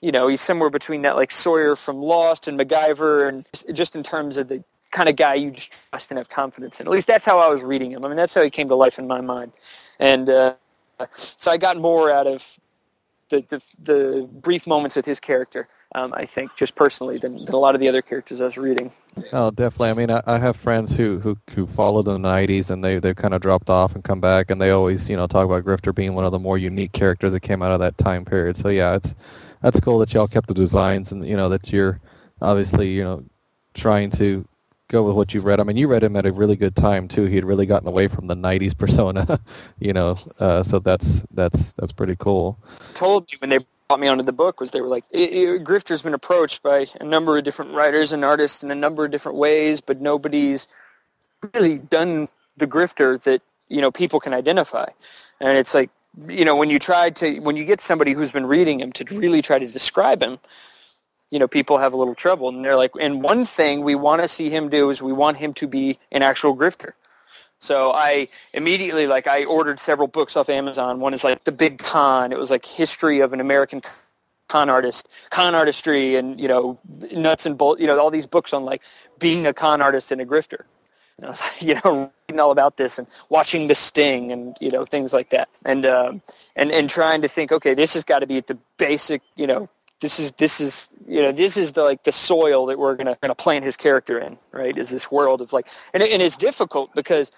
you know, he's somewhere between that like Sawyer from Lost and MacGyver, and just in terms of the kind of guy you just trust and have confidence in. At least that's how I was reading him. I mean, that's how he came to life in my mind, and uh, so I got more out of the, the, the brief moments with his character. Um, I think just personally than, than a lot of the other characters I was reading. Oh, definitely. I mean, I, I have friends who, who, who followed the 90s and they, they've kind of dropped off and come back and they always, you know, talk about Grifter being one of the more unique characters that came out of that time period. So yeah, it's, that's cool that y'all kept the designs and you know that you're obviously you know trying to go with what you've read. I mean, you read him at a really good time too. He had really gotten away from the '90s persona, you know. Uh, so that's that's that's pretty cool. Told me when they brought me onto the book was they were like, Grifter's been approached by a number of different writers and artists in a number of different ways, but nobody's really done the Grifter that you know people can identify. And it's like you know, when you try to, when you get somebody who's been reading him to really try to describe him, you know, people have a little trouble. And they're like, and one thing we want to see him do is we want him to be an actual grifter. So I immediately, like, I ordered several books off Amazon. One is like The Big Con. It was like history of an American con artist, con artistry, and, you know, nuts and bolts, you know, all these books on, like, being a con artist and a grifter. And I was like, you know, reading all about this and watching The Sting and you know things like that, and um, and and trying to think, okay, this has got to be at the basic, you know, this is this is you know this is the like the soil that we're gonna gonna plant his character in, right? Is this world of like, and and it's difficult because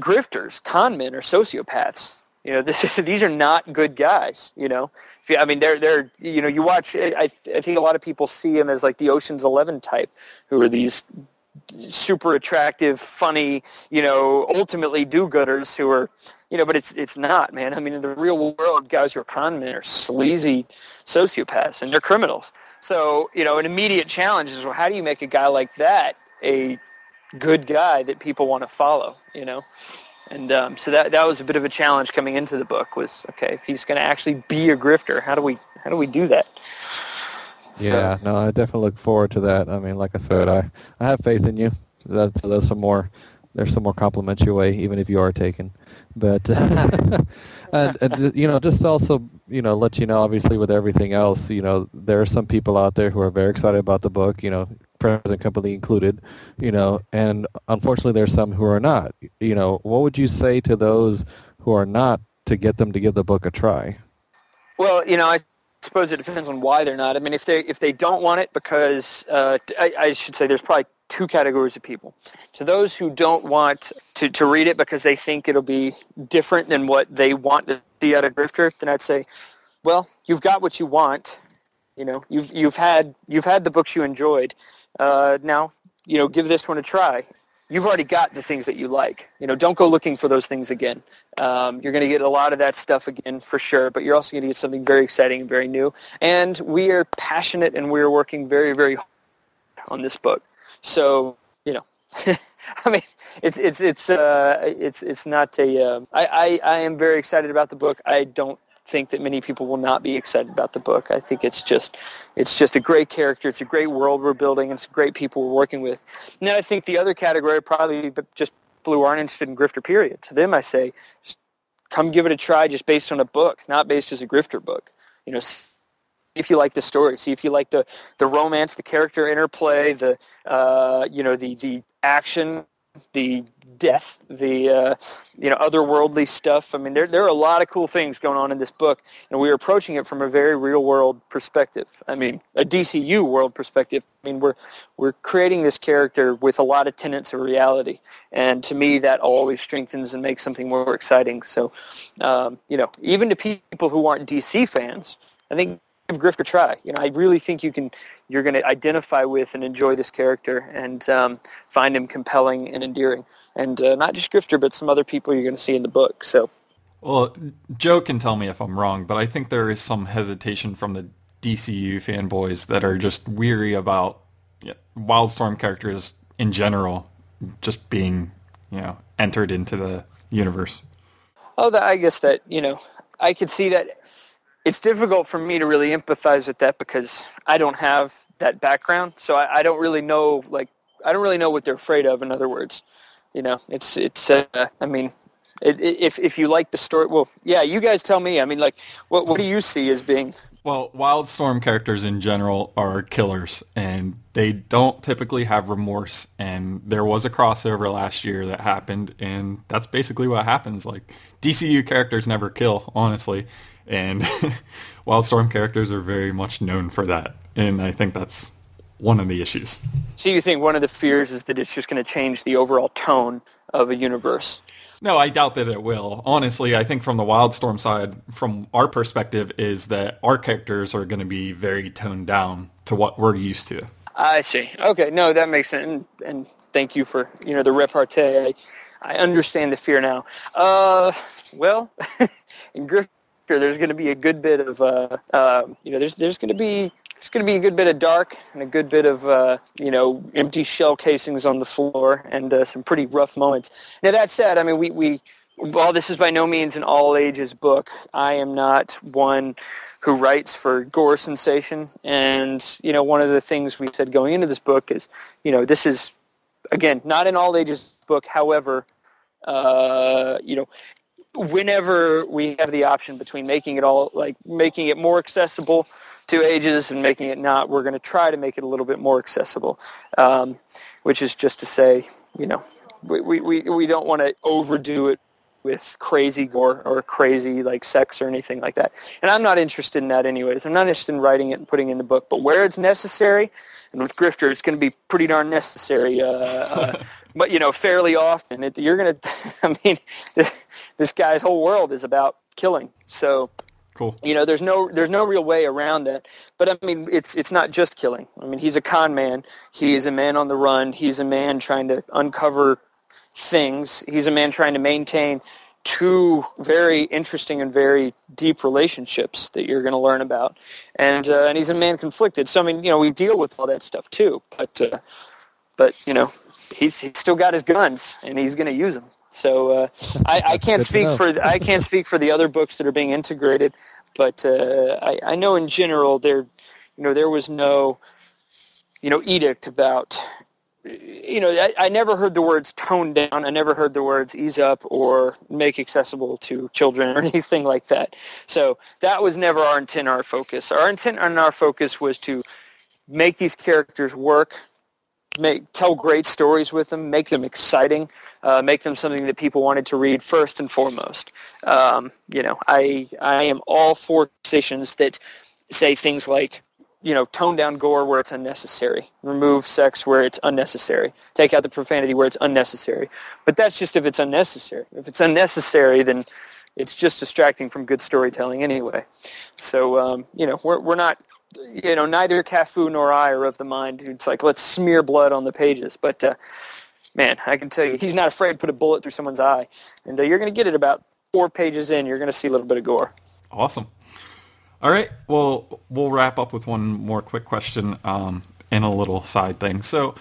grifters, con men, are sociopaths. You know, this these are not good guys. You know, I mean, they're they're you know, you watch. I I think a lot of people see him as like the Ocean's Eleven type, who are these super attractive, funny, you know, ultimately do-gooders who are, you know, but it's it's not, man. I mean, in the real world, guys who are con men are sleazy sociopaths and they're criminals. So, you know, an immediate challenge is, well, how do you make a guy like that a good guy that people want to follow, you know? And um, so that that was a bit of a challenge coming into the book was, okay, if he's going to actually be a grifter, how do we how do we do that? Yeah, so. no, I definitely look forward to that. I mean, like I said, I, I have faith in you. That's there's some more there's some more compliments your way, even if you are taken. But and, and uh, you know, just also you know, let you know, obviously, with everything else, you know, there are some people out there who are very excited about the book. You know, present company included. You know, and unfortunately, there's some who are not. You know, what would you say to those who are not to get them to give the book a try? Well, you know, I suppose it depends on why they're not. I mean, if they if they don't want it because uh, I, I, should say there's probably two categories of people. To those who don't want to, to read it because they think it'll be different than what they want to see out of Grifter, then I'd say, well, you've got what you want. You know, you've you've had you've had the books you enjoyed. Uh, now, you know, give this one a try. You've already got the things that you like. You know, don't go looking for those things again. Um, you're going to get a lot of that stuff again for sure, but you're also going to get something very exciting and very new. And we are passionate and we are working very, very hard on this book. So, you know, I mean, it's it's it's uh, it's it's not a. Uh, I, I I am very excited about the book. I don't think that many people will not be excited about the book. I think it's just it's just a great character. It's a great world we're building. It's great people we're working with. And then I think the other category probably just people who aren't interested in grifter period. To them, I say, come give it a try just based on a book, not based as a grifter book. You know, if you like the story, see if you like the, the romance, the character interplay, the uh, you know the the action, the death, the uh, you know otherworldly stuff. I mean, there there are a lot of cool things going on in this book, and we are approaching it from a very real world perspective. I mean, a DCU world perspective. I mean, we're we're creating this character with a lot of tenets of reality, and to me, that always strengthens and makes something more exciting. So, um, you know, even to people who aren't DC fans, I think give Grifter a try. You know, I really think you can. You're going to identify with and enjoy this character and um, find him compelling and endearing. And uh, not just Grifter, but some other people you're going to see in the book. So. Well, Joe can tell me if I'm wrong, but I think there is some hesitation from the DCU fanboys that are just weary about Wildstorm characters in general just being, you know, entered into the universe. Oh, I guess that you know, I could see that. It's difficult for me to really empathize with that because I don't have that background, so I, I don't really know. Like, I don't really know what they're afraid of. In other words, you know, it's it's. Uh, I mean, it, it, if if you like the story, well, yeah, you guys tell me. I mean, like, what what do you see as being well, Wildstorm characters in general are killers, and they don't typically have remorse. And there was a crossover last year that happened, and that's basically what happens. Like DCU characters never kill, honestly, and Wildstorm characters are very much known for that. And I think that's one of the issues. So you think one of the fears is that it's just going to change the overall tone of a universe? No, I doubt that it will. Honestly, I think from the Wildstorm side, from our perspective, is that our characters are going to be very toned down to what we're used to. I see. Okay, no, that makes sense. And, and thank you for you know the repartee. I, I understand the fear now. Uh, well, Grifter, there's going to be a good bit of uh, uh, you know there's there's going to be it's going to be a good bit of dark and a good bit of, uh, you know, empty shell casings on the floor and uh, some pretty rough moments. Now, that said, I mean, we, we, while this is by no means an all ages book, I am not one who writes for gore sensation. And, you know, one of the things we said going into this book is, you know, this is, again, not an all ages book. However, uh, you know, whenever we have the option between making it all, like making it more accessible to ages and making it not. We're going to try to make it a little bit more accessible, um, which is just to say, you know, we, we, we don't want to overdo it with crazy gore or crazy like sex or anything like that. And I'm not interested in that anyways. I'm not interested in writing it and putting it in the book. But where it's necessary, and with Grifter, it's going to be pretty darn necessary. Uh, uh, but you know, fairly often, it, you're going to. I mean, this, guy's whole world is about killing. So Cool. You know, there's no there's no real way around that. But I mean, it's it's not just killing. I mean, he's a con man. He's a man on the run. He's a man trying to uncover things. He's a man trying to maintain two very interesting and very deep relationships that you're going to learn about. And uh, and he's a man conflicted. So I mean, you know, we deal with all that stuff too. But uh, but you know, he's he's still got his guns and he's going to use them. So uh, I, I, can't speak for I can't speak for the other books that are being integrated, but uh, I, I, know in general there, you know, there was no, you know, edict about, you know, I, I never heard the words tone down. I never heard the words ease up or make accessible to children or anything like that. So that was never our intent, our focus. Our intent and our focus was to make these characters work make tell great stories with them, make them exciting, uh, make them something that people wanted to read first and foremost. Um, you know, I I am all for stations that say things like, you know, tone down gore where it's unnecessary, remove sex where it's unnecessary, take out the profanity where it's unnecessary. But that's just if it's unnecessary. If it's unnecessary, then it's just distracting from good storytelling anyway. So um, you know, we're we're not you know, neither Cafu nor I are of the mind. Who it's like let's smear blood on the pages. But uh, man, I can tell you, he's not afraid to put a bullet through someone's eye, and uh, you're going to get it about four pages in. You're going to see a little bit of gore. Awesome. All right. Well, we'll wrap up with one more quick question um, and a little side thing. So,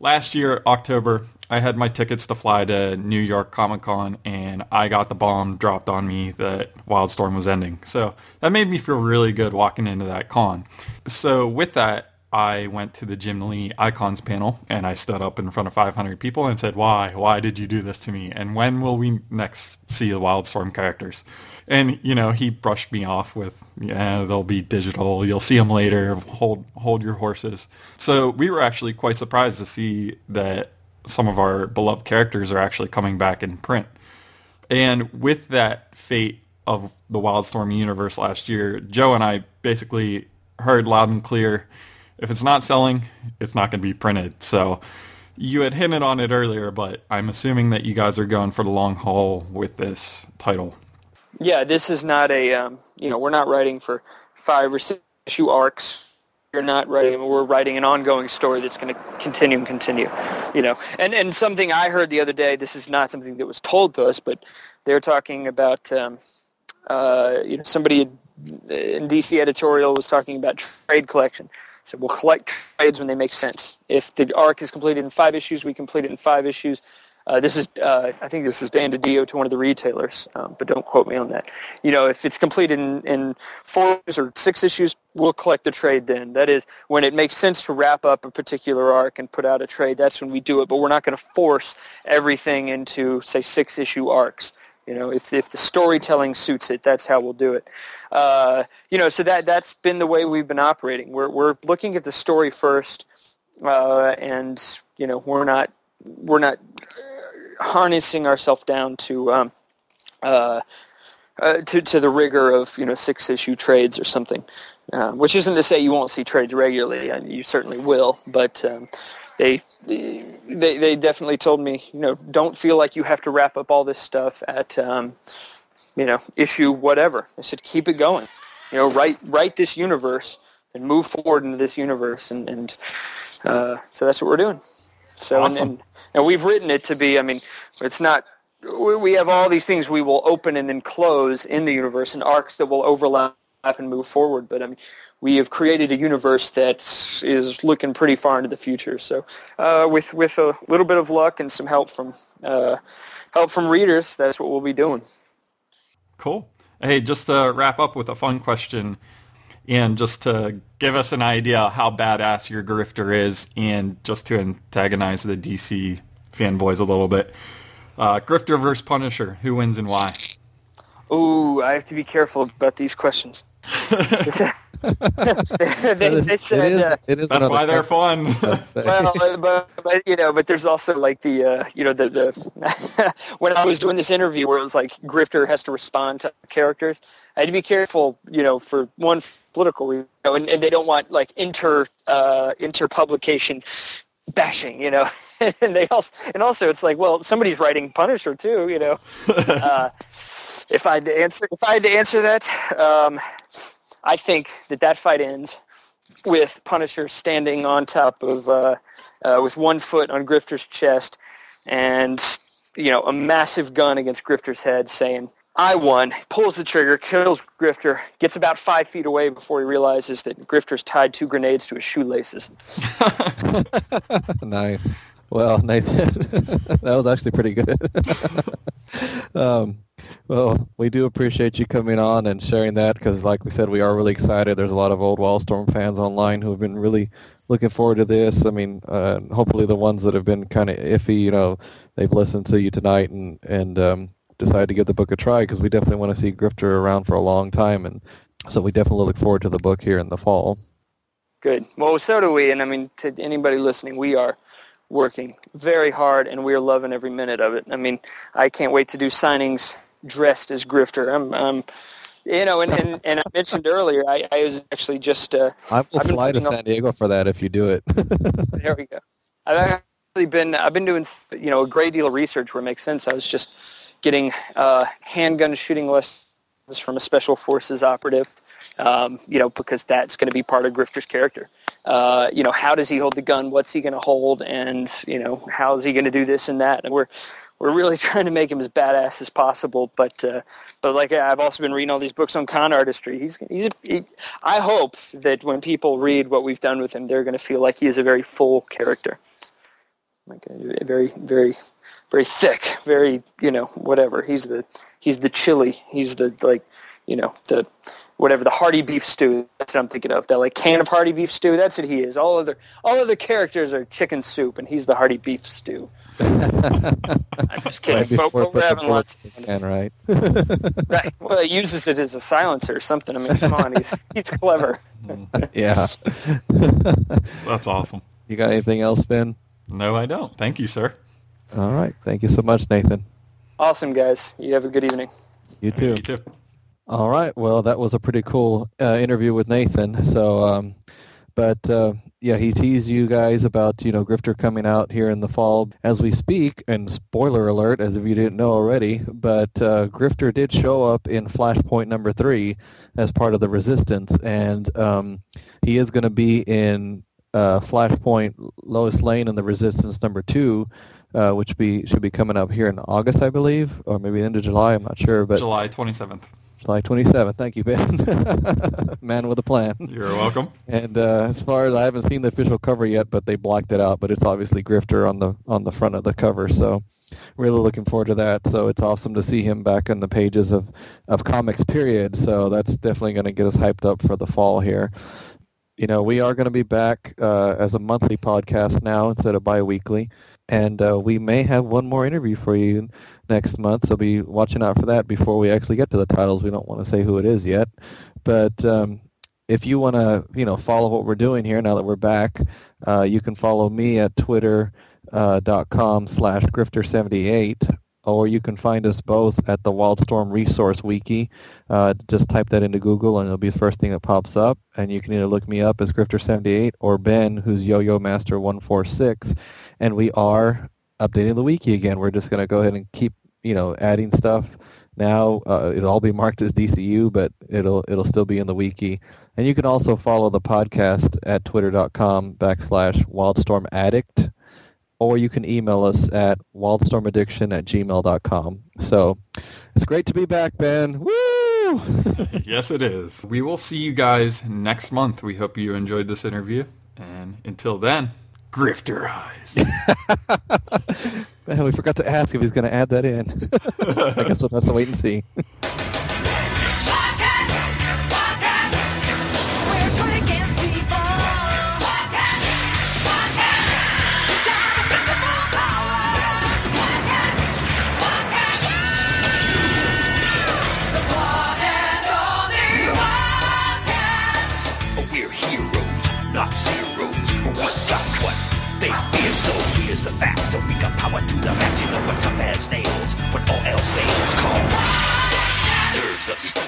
last year, October, I had my tickets to fly to New York Comic Con, and I got the bomb dropped on me that Wildstorm was ending. So that made me feel really good walking into that con. So with that, I went to the Jim Lee Icons panel, and I stood up in front of 500 people and said, "Why? Why did you do this to me? And when will we next see the Wildstorm characters?" And you know, he brushed me off with, "Yeah, they'll be digital. You'll see them later. Hold hold your horses." So we were actually quite surprised to see that some of our beloved characters are actually coming back in print. And with that fate of the Wildstorm universe last year, Joe and I basically heard loud and clear, if it's not selling, it's not going to be printed. So you had hinted on it earlier, but I'm assuming that you guys are going for the long haul with this title. Yeah, this is not a, um, you know, we're not writing for five or six issue arcs. You're not writing. We're writing an ongoing story that's going to continue and continue. You know, and and something I heard the other day. This is not something that was told to us, but they're talking about. Um, uh, you know, somebody in DC editorial was talking about trade collection. So we'll collect trades when they make sense. If the arc is completed in five issues, we complete it in five issues. Uh, this is, uh, I think this is Dan DiDio to one of the retailers, um, but don't quote me on that. You know, if it's completed in, in four or six issues, we'll collect the trade then. That is, when it makes sense to wrap up a particular arc and put out a trade, that's when we do it. But we're not going to force everything into, say, six-issue arcs. You know, if, if the storytelling suits it, that's how we'll do it. Uh, you know, so that, that's been the way we've been operating. We're, we're looking at the story first, uh, and, you know, we're not, we're not harnessing ourselves down to um, uh, uh, to to the rigor of you know six issue trades or something. Uh, which isn't to say you won't see trades regularly, and you certainly will. But um, they they they definitely told me you know don't feel like you have to wrap up all this stuff at um, you know issue whatever. I said keep it going. You know write write this universe and move forward into this universe, and and uh, so that's what we're doing. So Awesome. and, and and we've written it to be. I mean, it's not. we- We have all these things we will open and then close in the universe, and arcs that will overlap and move forward. But I mean, we have created a universe that is looking pretty far into the future. So, uh, with with a little bit of luck and some help from uh, help from readers, that's what we'll be doing. Cool. Hey, just to wrap up with a fun question, and just to give us an idea how badass your grifter is, and just to antagonize the DC fanboys a little bit. Uh, grifter versus Punisher, who wins and why? Ooh, I have to be careful about these questions. They, they it said, is, uh, it is That's why they're fun. Well, uh, but, but you know, but there's also like the uh, you know the the when I was doing this interview where it was like Grifter has to respond to characters. I had to be careful, you know, for one political reason, you know, and, and they don't want like inter uh, inter publication bashing, you know. and they also and also it's like, well, somebody's writing Punisher too, you know. uh, if I had to answer if I had to answer that, um, I think that that fight ends with Punisher standing on top of uh, uh, with one foot on Grifter's chest and you know a massive gun against Grifter's head, saying, "I won." Pulls the trigger, kills Grifter, gets about five feet away before he realizes that Grifter's tied two grenades to his shoelaces. nice. Well, Nathan, that was actually pretty good. um, well, we do appreciate you coming on and sharing that because, like we said, we are really excited. There's a lot of old Wildstorm fans online who have been really looking forward to this. I mean, uh, hopefully the ones that have been kind of iffy, you know, they've listened to you tonight and and um, decided to give the book a try because we definitely want to see Grifter around for a long time, and so we definitely look forward to the book here in the fall. Good. Well, so do we, and I mean to anybody listening, we are working very hard, and we are loving every minute of it. I mean, I can't wait to do signings dressed as Grifter. I'm, I'm you know, and, and, and I mentioned earlier, I, I was actually just uh, I will I've fly to San Diego for that if you do it. There we go. I've actually been I've been doing you know a great deal of research where it makes sense. I was just getting uh, handgun shooting lessons from a special forces operative, um, you know, because that's going to be part of Grifter's character. Uh, you know, how does he hold the gun? What's he going to hold? And you know, how is he going to do this and that? And we're we're really trying to make him as badass as possible. But uh, but like I've also been reading all these books on con artistry. He's he's a, he, I hope that when people read what we've done with him, they're going to feel like he is a very full character, like a, very very very thick, very you know whatever. He's the he's the chili. He's the like you know the whatever the hearty beef stew. That's what I'm thinking of. That like can of hearty beef stew. That's what he is. All other all other characters are chicken soup, and he's the hearty beef stew. I'm just kidding. Right but, before we're having lots of in fun. the can, right? Right. Well, he uses it as a silencer or something. I mean, come on, he's he's clever. yeah. That's awesome. you got anything else, Ben? No, I don't. Thank you, sir. All right. Thank you so much, Nathan. Awesome, guys. You have a good evening. You too. You too. All right. Well, that was a pretty cool uh, interview with Nathan. So um, But uh, yeah, he teased you guys about you know Grifter coming out here in the fall as we speak. And spoiler alert, as if you didn't know already, but uh, Grifter did show up in Flashpoint number three as part of the Resistance, and um, he is going to be in uh, Flashpoint Lois Lane and the Resistance number two. Uh, which be should be coming up here in August, I believe, or maybe end of July. I'm not sure, but July 27th. July 27th. Thank you, Ben. Man with a plan. You're welcome. And uh, as far as I haven't seen the official cover yet, but they blocked it out. But it's obviously Grifter on the on the front of the cover. So really looking forward to that. So it's awesome to see him back in the pages of of comics. Period. So that's definitely going to get us hyped up for the fall here. You know, we are going to be back uh, as a monthly podcast now instead of bi-weekly and uh, we may have one more interview for you next month. So be watching out for that before we actually get to the titles. We don't want to say who it is yet, but um, if you want to, you know, follow what we're doing here now that we're back, uh, you can follow me at twitter.com uh, slash grifter78 or you can find us both at the Wildstorm Resource Wiki. Uh, just type that into Google and it'll be the first thing that pops up. And you can either look me up as Grifter78 or Ben, who's Yo-Yo Master 146 and we are updating the wiki again. We're just going to go ahead and keep, you know, adding stuff. Now uh, it'll all be marked as DCU, but it'll it'll still be in the wiki. And you can also follow the podcast at twitter.com backslash wildstormaddict, or you can email us at wildstormaddiction at gmail.com. So it's great to be back, Ben. Woo! yes, it is. We will see you guys next month. We hope you enjoyed this interview. And until then, grifter eyes. Man, we forgot to ask if he's going to add that in. I guess we'll have to wait and see. Jesus.